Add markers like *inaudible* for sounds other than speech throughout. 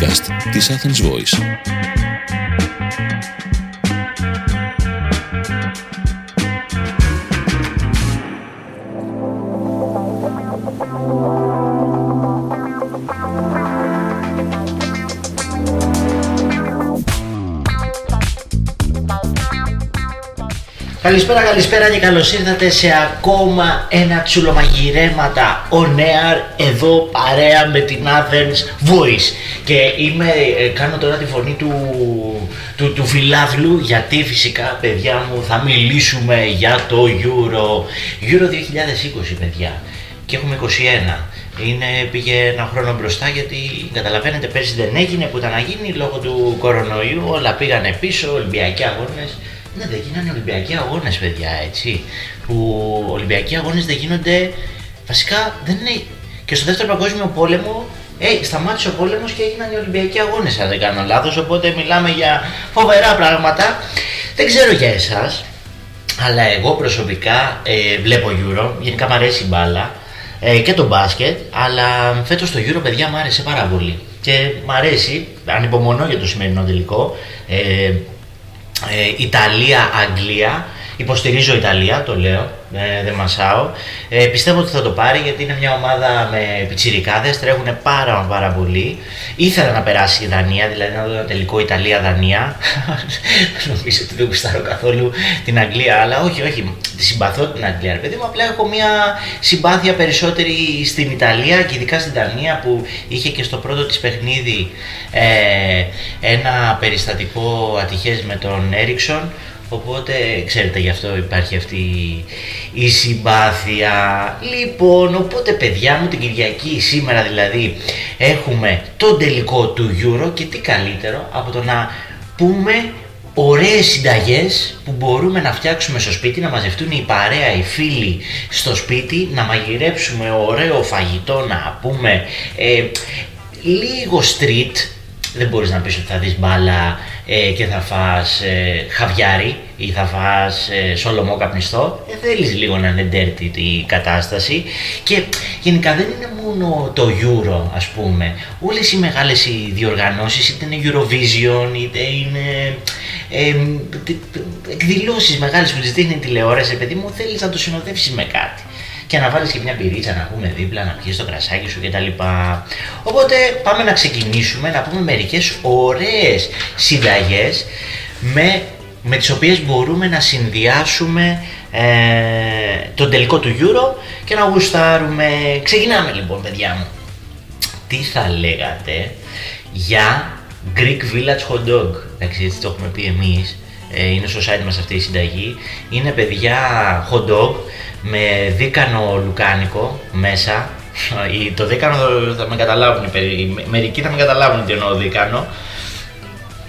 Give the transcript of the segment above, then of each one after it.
podcast της Athens Voice. Καλησπέρα, καλησπέρα και καλώς ήρθατε σε ακόμα ένα τσουλομαγειρέματα. On air εδώ παρέα με την Athens Voice. Και είμαι, ε, κάνω τώρα τη φωνή του, του, του φιλάθλου γιατί φυσικά παιδιά μου θα μιλήσουμε για το Euro. Euro 2020 παιδιά. Και έχουμε 21 είναι, πήγε ένα χρόνο μπροστά γιατί καταλαβαίνετε πέρσι δεν έγινε που ήταν να γίνει λόγω του κορονοϊού. Όλα πήγανε πίσω, Ολυμπιακοί αγώνες ναι, δεν γίνανε Ολυμπιακοί αγώνες, παιδιά, έτσι. Που Ολυμπιακοί αγώνες δεν γίνονται. Βασικά δεν είναι. Και στο δεύτερο παγκόσμιο πόλεμο ε, σταμάτησε ο πόλεμος και έγιναν οι Ολυμπιακοί αγώνες, αν δεν κάνω λάθος. Οπότε μιλάμε για φοβερά πράγματα. Δεν ξέρω για εσάς, αλλά εγώ προσωπικά ε, βλέπω Euro. Γενικά μου αρέσει η μπάλα ε, και το μπάσκετ. Αλλά φέτος το Euro, παιδιά, μου άρεσε πάρα πολύ. Και μου αρέσει, ανυπομονώ για το σημερινό τελικό. Ε, ε, Ιταλία-Αγγλία. Υποστηρίζω Ιταλία, το λέω, ε, δεν μασάω. Ε, πιστεύω ότι θα το πάρει γιατί είναι μια ομάδα με πιτσιρικάδες, τρέχουν πάρα πάρα πολύ. Ήθελα να περάσει η Δανία, δηλαδή να δω ένα τελικό Ιταλία-Δανία. *laughs* Νομίζω ότι δεν γουστάρω καθόλου την Αγγλία, αλλά όχι, όχι, τη συμπαθώ την Αγγλία. Παιδί μου, απλά έχω μια συμπάθεια περισσότερη στην Ιταλία και ειδικά στην Δανία που είχε και στο πρώτο της παιχνίδι ε, ένα περιστατικό ατυχές με τον Έριξον Οπότε ξέρετε γι' αυτό υπάρχει αυτή η συμπάθεια. Λοιπόν, οπότε παιδιά μου την Κυριακή σήμερα δηλαδή έχουμε τον τελικό του Euro και τι καλύτερο από το να πούμε ωραίες συνταγές που μπορούμε να φτιάξουμε στο σπίτι, να μαζευτούν οι παρέα, οι φίλοι στο σπίτι, να μαγειρέψουμε ωραίο φαγητό, να πούμε ε, λίγο street, δεν μπορείς να πεις ότι θα δεις μπάλα ε, και θα φας ε, χαβιάρι ή θα φας ε, σολομό καπνιστό, ε, θέλεις λίγο να είναι dirty η κατάσταση. Και γενικά δεν είναι μόνο το Euro ας πούμε, όλες οι μεγάλες οι διοργανώσεις είτε είναι Eurovision είτε είναι ε, εκδηλώσεις μεγάλες που τις δείχνει τηλεόραση, παιδί μου θέλεις να το συνοδεύσεις με κάτι και να βάλεις και μια πυρίτσα να πούμε δίπλα, να πιεις το κρασάκι σου κτλ. Οπότε πάμε να ξεκινήσουμε να πούμε μερικές ωραίες συνταγές με, με τις οποίες μπορούμε να συνδυάσουμε ε, τον τελικό του Euro και να γουστάρουμε. Ξεκινάμε λοιπόν παιδιά μου. Τι θα λέγατε για Greek Village Hot Dog; Εντάξει, έτσι το έχουμε πει εμείς. Ε, είναι στο site μας αυτή η συνταγή. Είναι παιδιά hot dog με δίκανο λουκάνικο μέσα. Το δίκανο θα με καταλάβουν, μερικοί θα με καταλάβουν τι εννοώ δίκανο.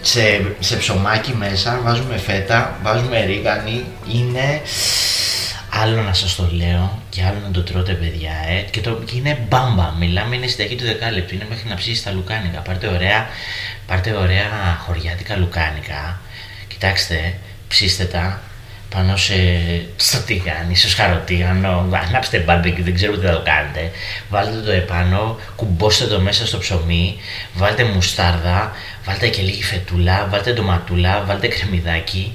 Σε, σε ψωμάκι μέσα, βάζουμε φέτα, βάζουμε ρίγανη, είναι άλλο να σας το λέω και άλλο να το τρώτε παιδιά ε. και, το, και είναι μπάμπα, μιλάμε είναι συνταγή του δεκάλεπτου, είναι μέχρι να ψήσεις τα λουκάνικα, πάρτε ωραία, πάρτε ωραία χωριάτικα λουκάνικα, κοιτάξτε, ψήστε τα, πάνω σε, στο τηγάνι, στο σχαροτίγανο, ανάψτε μπάρμπεκι, δεν ξέρω τι θα το κάνετε, βάλτε το επάνω, κουμπώστε το μέσα στο ψωμί, βάλτε μουστάρδα, βάλτε και λίγη φετούλα, βάλτε ντοματούλα, βάλτε κρεμμυδάκι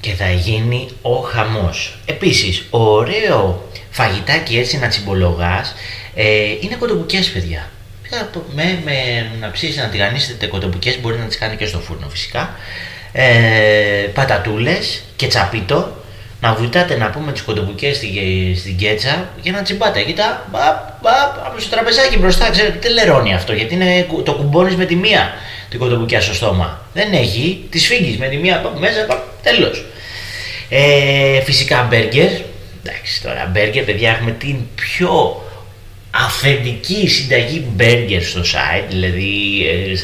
και θα γίνει ο χαμός. Επίσης, ωραίο φαγητάκι έτσι να τσιμπολογάς ε, είναι κοτομπουκές παιδιά. Με, με να ψήσεις να τηγανίσετε κοτομπουκές μπορεί να τις κάνει και στο φούρνο φυσικά ε, πατατούλες και τσαπίτο να βουτάτε να πούμε τις κοντομπουκές στην, στην κέτσα για να τσιμπάτε. Κοίτα, μπαπ, μπαπ, από στο τραπεζάκι μπροστά, ξέρετε, τι λερώνει αυτό, γιατί είναι, το κουμπώνεις με τη μία την κοντομπουκιά στο στόμα. Δεν έχει, τη σφίγγεις με τη μία παπ, μέσα, παπ, τέλος. Ε, φυσικά μπέργκερ, εντάξει τώρα μπέργκερ, παιδιά έχουμε την πιο αυθεντική συνταγή μπέργκερ στο site, δηλαδή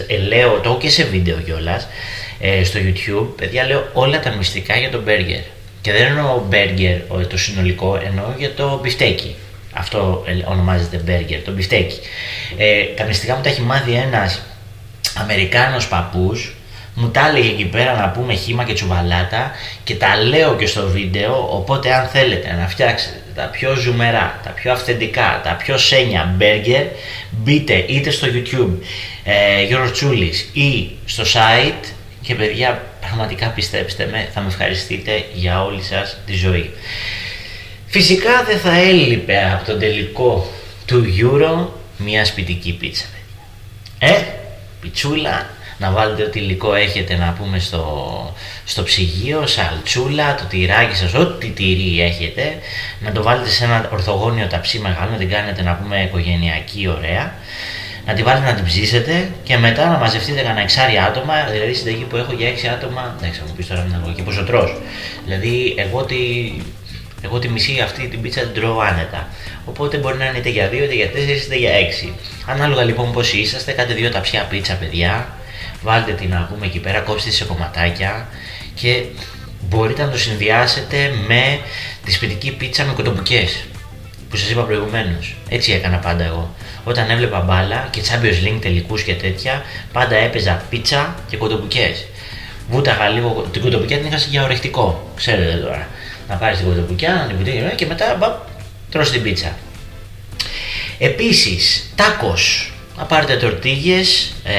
ε, ε, λέω το και σε βίντεο κιόλας ε, στο YouTube, παιδιά λέω όλα τα μυστικά για το μπέργκερ. Και δεν εννοώ μπέργκερ το συνολικό, εννοώ για το μπιφτέκι. Αυτό ονομάζεται μπέργκερ, το μπιφτέκι. Ε, τα μυστικά μου τα έχει μάθει ένας Αμερικάνος παππούς μου τα έλεγε εκεί πέρα να πούμε χύμα και τσουβαλάτα και τα λέω και στο βίντεο οπότε αν θέλετε να φτιάξετε τα πιο ζουμερά, τα πιο αυθεντικά, τα πιο σένια μπέργκερ μπείτε είτε στο YouTube ε, Γιώργος Τσούλης ή στο site και παιδιά πραγματικά πιστέψτε με θα με ευχαριστείτε για όλη σας τη ζωή. Φυσικά δεν θα έλειπε από τον τελικό του Euro μια σπιτική πίτσα. Ε, πιτσούλα, να βάλετε ό,τι υλικό έχετε να πούμε στο, στο ψυγείο, σαλτσούλα, το τυράκι σας, ό,τι τυρί έχετε, να το βάλετε σε ένα ορθογώνιο ταψί μεγάλο, να την κάνετε να πούμε οικογενειακή ωραία, να τη βάλετε να την ψήσετε και μετά να μαζευτείτε κανένα εξάρι άτομα, δηλαδή συνταγή που έχω για έξι άτομα, δεν θα μου πεις τώρα μην και πόσο τρως. Δηλαδή εγώ τη, εγώ τη μισή αυτή την πίτσα την τρώω άνετα. Οπότε μπορεί να είναι είτε για δύο, είτε για τέσσερις, είτε για έξι. Ανάλογα λοιπόν πώς είσαστε, κάντε δύο ταψιά πίτσα, παιδιά. Βάλτε την να πούμε εκεί πέρα, κόψτε σε κομματάκια και μπορείτε να το συνδυάσετε με τη σπιτική πίτσα με κοτομπουκές που σας είπα προηγουμένως. Έτσι έκανα πάντα εγώ. Όταν έβλεπα μπάλα και Champions League τελικούς και τέτοια, πάντα έπαιζα πίτσα και κοτομπουκές. Βούταγα λίγο, την κοτομπουκιά την είχα για ορεκτικό, ξέρετε τώρα. Να πάρεις την κοτομπουκιά, να την πουτίνει και μετά μπα, τρως την πίτσα. Επίσης, τάκος να πάρετε τορτίγες ε,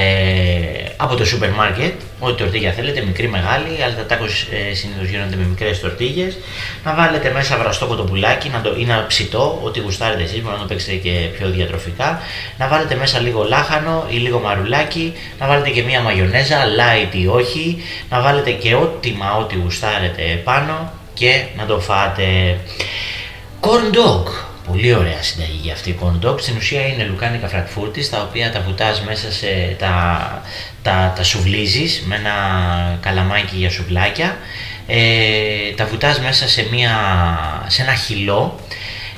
από το σούπερ μάρκετ, ό,τι τορτίγια θέλετε, μικρή, μεγάλη, αλλά τα τάκος ε, συνήθως γίνονται με μικρές τορτίγες. Να βάλετε μέσα βραστό κοτοπουλάκι να το, ή να ψητό, ό,τι γουστάρετε εσείς, μπορεί να το παίξετε και πιο διατροφικά. Να βάλετε μέσα λίγο λάχανο ή λίγο μαρουλάκι, να βάλετε και μία μαγιονέζα, light ή όχι, να βάλετε και ό,τι μα ό,τι γουστάρετε πάνω και να το φάτε. Corn dog, Πολύ ωραία συνταγή για αυτή η corn dog. Στην ουσία είναι λουκάνικα φραγκφούρτης, τα οποία τα βουτάς μέσα σε τα, τα, τα σουβλίζεις με ένα καλαμάκι για σουβλάκια. Ε, τα βουτάς μέσα σε, μια, σε ένα χυλό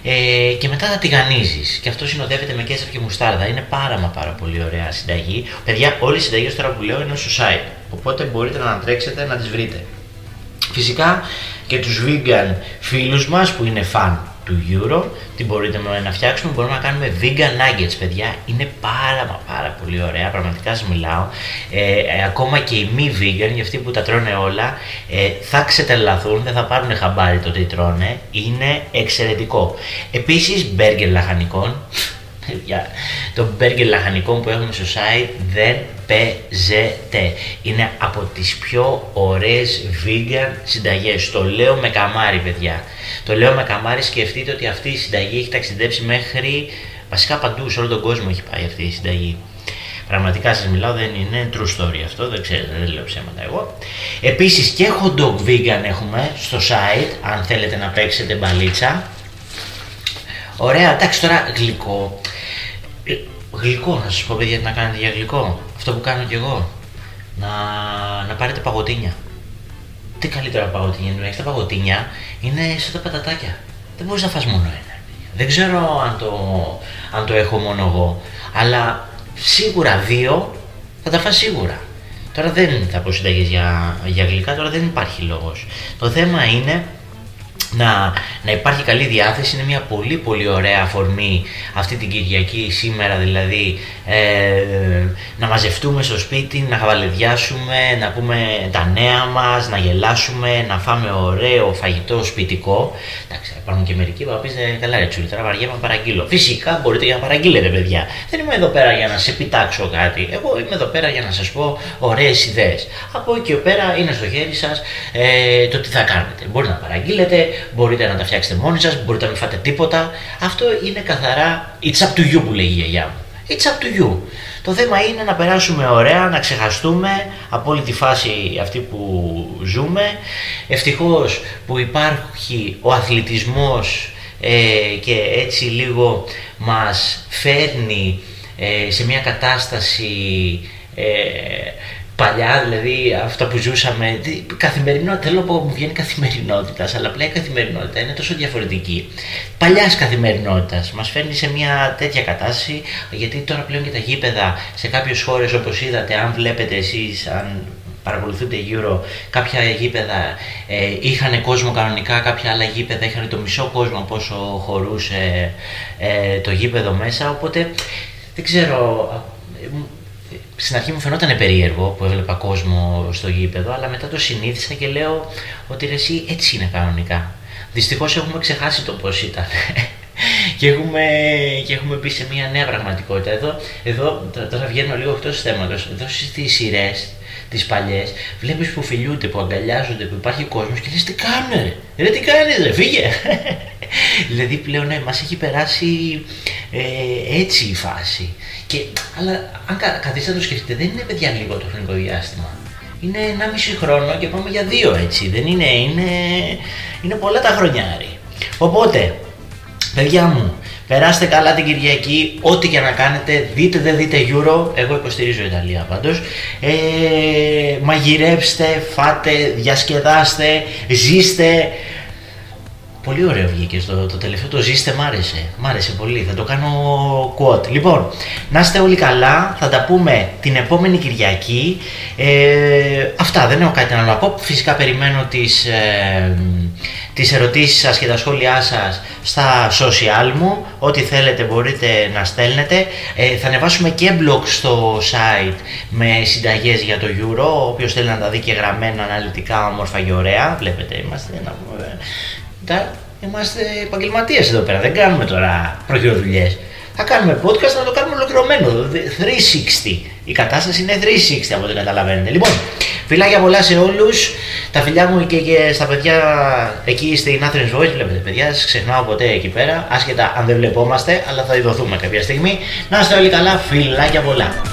ε, και μετά τα τηγανίζεις και αυτό συνοδεύεται με κέσσερ και μουστάρδα. Είναι πάρα μα πάρα πολύ ωραία συνταγή. Παιδιά, όλες οι συνταγές τώρα που λέω είναι στο site, οπότε μπορείτε να τρέξετε να τις βρείτε. Φυσικά και τους vegan φίλους μας που είναι φαν του Euro, τι μπορείτε να φτιάξουμε, μπορούμε να κάνουμε vegan nuggets, παιδιά, είναι πάρα μα πάρα πολύ ωραία, πραγματικά σας μιλάω, ε, ε, ακόμα και οι μη vegan, για αυτοί που τα τρώνε όλα, ε, θα ξετελαθούν, δεν θα πάρουν χαμπάρι το τι τρώνε, είναι εξαιρετικό. Επίσης, μπέργκερ λαχανικών, το μπέργκερ λαχανικών που έχουμε στο site δεν παίζεται. Είναι από τις πιο ωραίες vegan συνταγές. Το λέω με καμάρι παιδιά. Το λέω με καμάρι σκεφτείτε ότι αυτή η συνταγή έχει ταξιδέψει μέχρι βασικά παντού σε όλο τον κόσμο έχει πάει αυτή η συνταγή. Πραγματικά σας μιλάω, δεν είναι true story αυτό, δεν ξέρετε, δεν λέω ψέματα εγώ. Επίσης και hot dog vegan έχουμε στο site, αν θέλετε να παίξετε μπαλίτσα. Ωραία, εντάξει τώρα γλυκό. Ε, γλυκό, να σας πω παιδιά τι να κάνετε για γλυκό. Αυτό που κάνω κι εγώ. Να, να πάρετε παγωτίνια. Τι καλύτερα παγωτίνια είναι, έχεις τα παγωτίνια, είναι σαν τα πατατάκια. Δεν μπορείς να φας μόνο ένα. Δεν ξέρω αν το, αν το έχω μόνο εγώ, αλλά σίγουρα δύο θα τα φας σίγουρα. Τώρα δεν θα πω συνταγές για, για γλυκά, τώρα δεν υπάρχει λόγος. Το θέμα είναι να, να υπάρχει καλή διάθεση είναι μια πολύ πολύ ωραία αφορμή αυτή την Κυριακή σήμερα δηλαδή ε, να μαζευτούμε στο σπίτι, να χαβαλεδιάσουμε, να πούμε τα νέα μας, να γελάσουμε, να φάμε ωραίο φαγητό σπιτικό. Εντάξει, υπάρχουν και μερικοί που θα πείτε καλά ρε τσούλη, τώρα βαριέμαι να παραγγείλω. Φυσικά μπορείτε για να παραγγείλετε παιδιά. Δεν είμαι εδώ πέρα για να σε επιτάξω κάτι. Εγώ είμαι εδώ πέρα για να σας πω ωραίες ιδέες. Από εκεί πέρα είναι στο χέρι σας ε, το τι θα κάνετε. Μπορείτε να παραγγείλετε, μπορείτε να τα φτιάξετε μόνοι σας, μπορείτε να μην φάτε τίποτα. Αυτό είναι καθαρά it's up to you που λέει η γιαγιά μου. It's up to you. Το θέμα είναι να περάσουμε ωραία, να ξεχαστούμε από όλη τη φάση αυτή που ζούμε. Ευτυχώς που υπάρχει ο αθλητισμός ε, και έτσι λίγο μας φέρνει ε, σε μια κατάσταση ε, παλιά, δηλαδή αυτά που ζούσαμε, καθημερινότητα, θέλω να πω μου βγαίνει καθημερινότητας, αλλά απλά η καθημερινότητα είναι τόσο διαφορετική. Παλιάς καθημερινότητας μας φέρνει σε μια τέτοια κατάσταση, γιατί τώρα πλέον και τα γήπεδα σε κάποιες χώρες όπως είδατε, αν βλέπετε εσείς, αν παρακολουθείτε γύρω κάποια γήπεδα ε, είχαν κόσμο κανονικά, κάποια άλλα γήπεδα είχαν το μισό κόσμο πόσο χωρούσε ε, το γήπεδο μέσα, οπότε δεν ξέρω, στην αρχή μου φαινόταν περίεργο που έβλεπα κόσμο στο γήπεδο, αλλά μετά το συνήθισα και λέω ότι ρε, εσύ έτσι είναι κανονικά. Δυστυχώς έχουμε ξεχάσει το πώς ήταν. *laughs* και, έχουμε, και έχουμε πει σε μια νέα πραγματικότητα. Εδώ, εδώ τώρα βγαίνω λίγο εκτός θέματος. Εδώ στις σειρές, τις παλιές, βλέπεις που φιλιούνται, που αγκαλιάζονται, που υπάρχει κόσμος και λες τι κάνουν, ρε, τι κάνεις, ρε, φύγε. *laughs* δηλαδή πλέον ναι, μας έχει περάσει ε, έτσι η φάση. Και, αλλά αν καθίσετε να το σκεφτείτε, δεν είναι παιδιά λίγο το χρονικό διάστημα. Είναι ένα μισή χρόνο και πάμε για δύο έτσι. Δεν είναι, είναι, είναι πολλά τα χρονιάρι. Οπότε, παιδιά μου, περάστε καλά την Κυριακή, ό,τι και να κάνετε, δείτε δεν δείτε Euro, εγώ υποστηρίζω Ιταλία πάντως, ε, μαγειρέψτε, φάτε, διασκεδάστε, ζήστε, Πολύ ωραίο βγήκε το, το τελευταίο, το ζήστε, μ' άρεσε. Μ' άρεσε πολύ, θα το κάνω quote. Λοιπόν, να είστε όλοι καλά, θα τα πούμε την επόμενη Κυριακή. Ε, αυτά, δεν έχω κάτι να πω. Φυσικά περιμένω τις, ε, τις ερωτήσεις σας και τα σχόλιά σας στα social μου. Ό,τι θέλετε μπορείτε να στέλνετε. Ε, θα ανεβάσουμε και blog στο site με συνταγές για το Euro. Όποιος θέλει να τα δει και γραμμένα, αναλυτικά, όμορφα και ωραία. Βλέπετε, είμαστε... Να, τα, είμαστε επαγγελματίες εδώ πέρα. Δεν κάνουμε τώρα προχειροδουλειέ. Θα κάνουμε podcast να το κάνουμε ολοκληρωμένο. 360. Η κατάσταση είναι 360 από ό,τι καταλαβαίνετε. Λοιπόν, φιλάκια πολλά σε όλους. Τα φιλιά μου και, και στα παιδιά εκεί στην Athens Voice. Βλέπετε, παιδιά, σας ξεχνάω ποτέ εκεί πέρα. Άσχετα αν δεν βλεπόμαστε, αλλά θα ειδωθούμε κάποια στιγμή. Να είστε όλοι καλά. Φιλάκια πολλά.